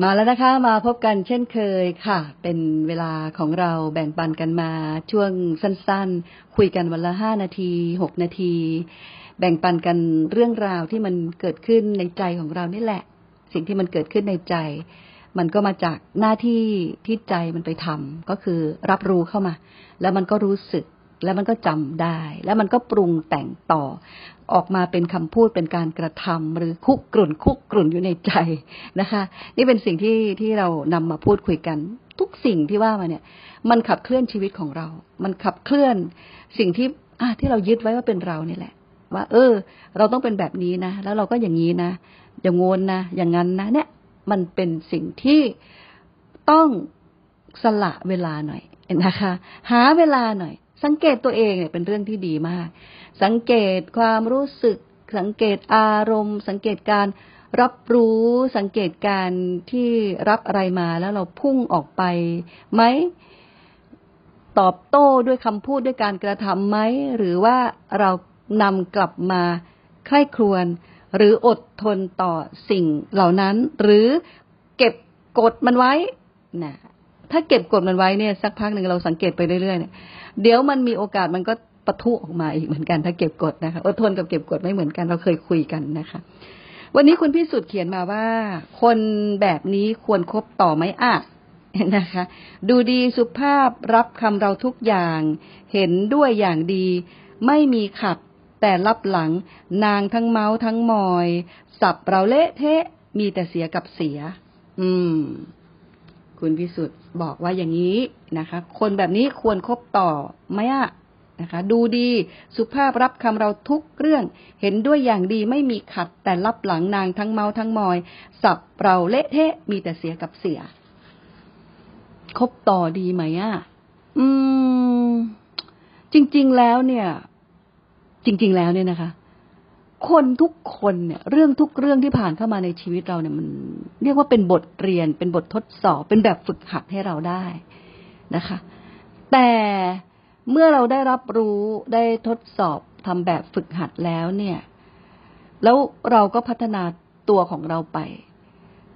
มาแล้วนะคะ มาพบกันเช่นเคยค่ะ เป็นเวลาของเราแบ่งปันกันมาช่วงสั้นๆ คุยกันวันละห้านาทีหกนาที แบ่งปันกันเรื่องราวที่มันเกิดขึ้นในใจของเรานี่แหละ สิ่งที่มันเกิดขึ้นในใจ มันก็มาจากหน้าที่ที่ใจมันไปทำก็คือรับรู้เข้ามา แล้วมันก็รู้สึกแล้วมันก็จำได้ แล้วมันก็ปรุงแต่งต่อ ออกมาเป็นคำพูดเป็นการกระทำหรือคุกกรุ่นคุกกรุ่นอยู่ในใจนะคะ นี่เป็นสิ่งที่ที่เรานำมาพูดคุยกัน ทุกสิ่งที่ว่ามาเนี่ย มันขับเคลื่อนชีวิตของเรา มันขับเคลื่อนสิ่งที่อะที่เรายึดไว้ว่าเป็นเรานี่แหละ ว่า เออ เราต้องเป็นแบบนี้นะแล้วเราก็อย่างนี้นะอย่างงนนะอย่างนั้นนะ เนี่ย มันเป็นสิ่งที่ต้องสละเวลาหน่อยนะคะ หาเวลาหน่อย สังเกตตัวเองเนี่ยเป็นเรื่องที่ดีมาก สังเกตความรู้สึก สังเกตอารมณ์ สังเกตการรับรู้สังเกตการที่รับอะไรมาแล้วเราพุ่งออกไปไหมตอบโต้ด้วยคำพูดด้วยการกระทำไหมหรือว่าเรานำกลับมาใคร่ครวญหรืออดทนต่อสิ่งเหล่านั้น หรือเก็บกดมันไว้นะ ถ้าเก็บกดมันไว้เนี่ยสักพักหนึ่งเราสังเกตไปเรื่อยๆเนี่ยเดี๋ยวมันมีโอกาสมันก็ปะทุออกมาอีกเหมือนกัน ถ้าเก็บกดนะคะอดทนกับเก็บกดไม่เหมือนกันเราเคยคุยกันนะคะ วันนี้คุณพิสุทธิ์เขียนมาว่า คนแบบนี้ควรครบต่อไหมอะนะคะ ดูดีสุภาพรับคำเราทุกอย่าง เห็นด้วยอย่างดี ไม่มีขัดแต่รับหลัง นางทั้งเมาทั้งมอย สับเราเละเทะมีแต่เสียกับเสีย อืม คุณพิสุทธิ์บอกว่าอย่างนี้นะคะ คนแบบนี้ควรครบต่อไหมอะนะคะ ดูดีสุภาพรับคำเราทุกเรื่อง เห็นด้วยอย่างดีไม่มีขัดแต่รับหลังนางทั้งเมาทั้งมอย สับเราเละเทะมีแต่เสียกับเสีย คบต่อดีไหมอะอืม จริง ๆ แล้วเนี่ย จริง ๆ แล้วเนี่ยนะคะ คนทุกคนเนี่ยเรื่องทุกเรื่องที่ผ่านเข้ามาในชีวิตเราเนี่ยมัน เรียกว่าเป็นบทเรียน เป็นบททดสอบ เป็นแบบฝึกหัดให้เราได้นะคะ แต่เมื่อเราได้รับรู้ได้ทดสอบทำแบบฝึกหัดแล้วเนี่ย แล้วเราก็พัฒนาตัวของเราไป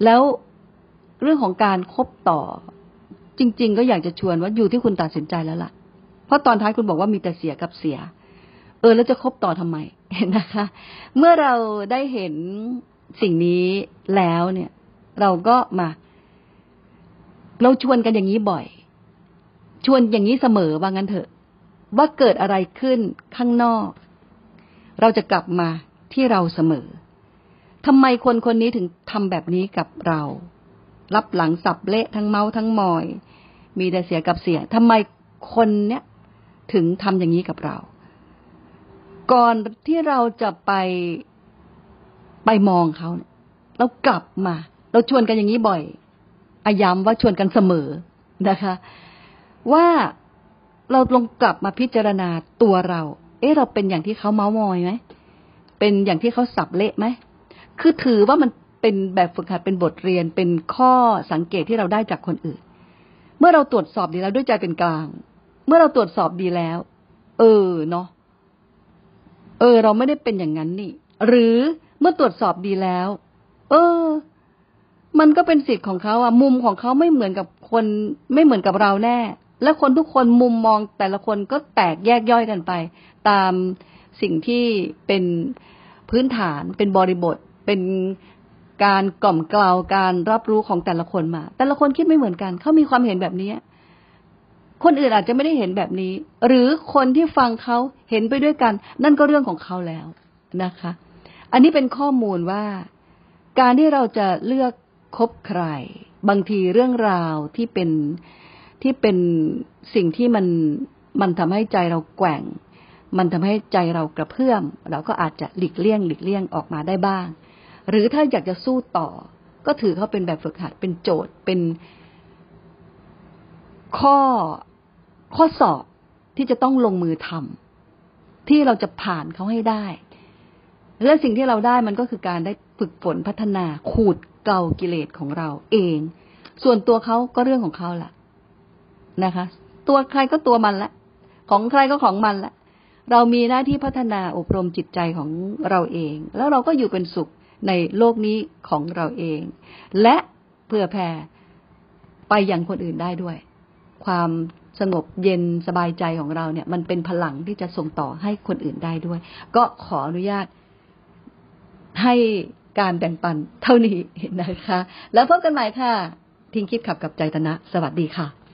แล้วเรื่องของการคบต่อ จริง ๆ ก็อยากจะชวนว่าอยู่ที่คุณตัดสินใจแล้วล่ะ เพราะตอนท้ายคุณบอกว่ามีแต่เสียกับเสีย เออแล้วจะคบต่อทำไมนะคะ เมื่อเราได้เห็นสิ่งนี้แล้วเนี่ย เราก็มา เราชวนกันอย่างนี้บ่อย ชวนอย่างนี้เสมอว่างั้นเถอะ ว่าเกิดอะไรขึ้นข้างนอก เราจะกลับมาที่เราเสมอทำไมคนคนนี้ถึงทำแบบนี้กับเรา รับหลังสับเละทั้งเมาทั้งมอย มีแต่เสียกับเสียทำไมคนเนี้ยถึงทำอย่างนี้กับเรา ก่อนที่เราจะไปไปมองเขาเนี่ยเรากลับมา เราชวนกันอย่างนี้บ่อยอาย้ำว่าชวนกันเสมอนะคะ ว่าเราลงกลับมาพิจารณาตัวเรา เอ๊ะเราเป็นอย่างที่เขาเมามอยไหมเป็นอย่างที่เขาสับเละไหมคือถือว่ามันเป็นแบบฝึกหัดเป็นบทเรียนเป็นข้อสังเกตที่เราได้จากคนอื่น เมื่อเราตรวจสอบดีแล้วด้วยใจเป็นกลาง เมื่อเราตรวจสอบดีแล้ว เออเนาะ เออ เราไม่ได้เป็นอย่างนั้นนี่ หรือเมื่อตรวจสอบดีแล้ว เออ มันก็เป็นสิทธิ์ของเขาอะมุมของเขาไม่เหมือนกับคน ไม่เหมือนกับเราแน่ และคนทุกคนมุมมองแต่ละคนก็แตกแยกย่อยกันไป ตามสิ่งที่เป็นพื้นฐานเป็นบริบท เป็นการกล่อมกล่าวการรับรู้ของแต่ละคนมา แต่ละคนคิดไม่เหมือนกันเขามีความเห็นแบบนี้ คนอื่นอาจจะไม่ได้เห็นแบบนี้ หรือคนที่ฟังเขาเห็นไปด้วยกัน นั่นก็เรื่องของเขาแล้วนะคะ อันนี้เป็นข้อมูลว่า การที่เราจะเลือกคบใคร บางทีเรื่องราวที่เป็นที่เป็นสิ่งที่มันมันทำให้ใจเราแกว่ง มันทำให้ใจเรากระเพื่อม เราก็อาจจะหลีกเลี่ยง หลีกเลี่ยงออกมาได้บ้าง หรือถ้าอยากจะสู้ต่อ ก็ถือเขาเป็นแบบฝึกหัดเป็นโจทย์เป็น ข้อข้อสอบที่จะต้องลงมือทำที่เราจะผ่านเขาให้ได้ และสิ่งที่เราได้มันก็คือการได้ฝึกฝนพัฒนาขูดเกากิเลสของเราเอง ส่วนตัวเขาก็เรื่องของเขาแหละนะคะ ตัวใครก็ตัวมันละของใครก็ของมันละเรามีหน้าที่พัฒนาอบรมจิตใจของเราเอง แล้วเราก็อยู่เป็นสุขในโลกนี้ของเราเอง และเพื่อแผ่ไปยังคนอื่นได้ด้วย ความสงบเย็นสบายใจของเราเนี่ย มันเป็นพลังที่จะส่งต่อให้คนอื่นได้ด้วย ก็ขออนุญาตให้การแบ่งปันเท่านี้นะคะ แล้วพบกันใหม่ค่ะ ทิ้งคิดขับกับใจตนะ สวัสดีค่ะ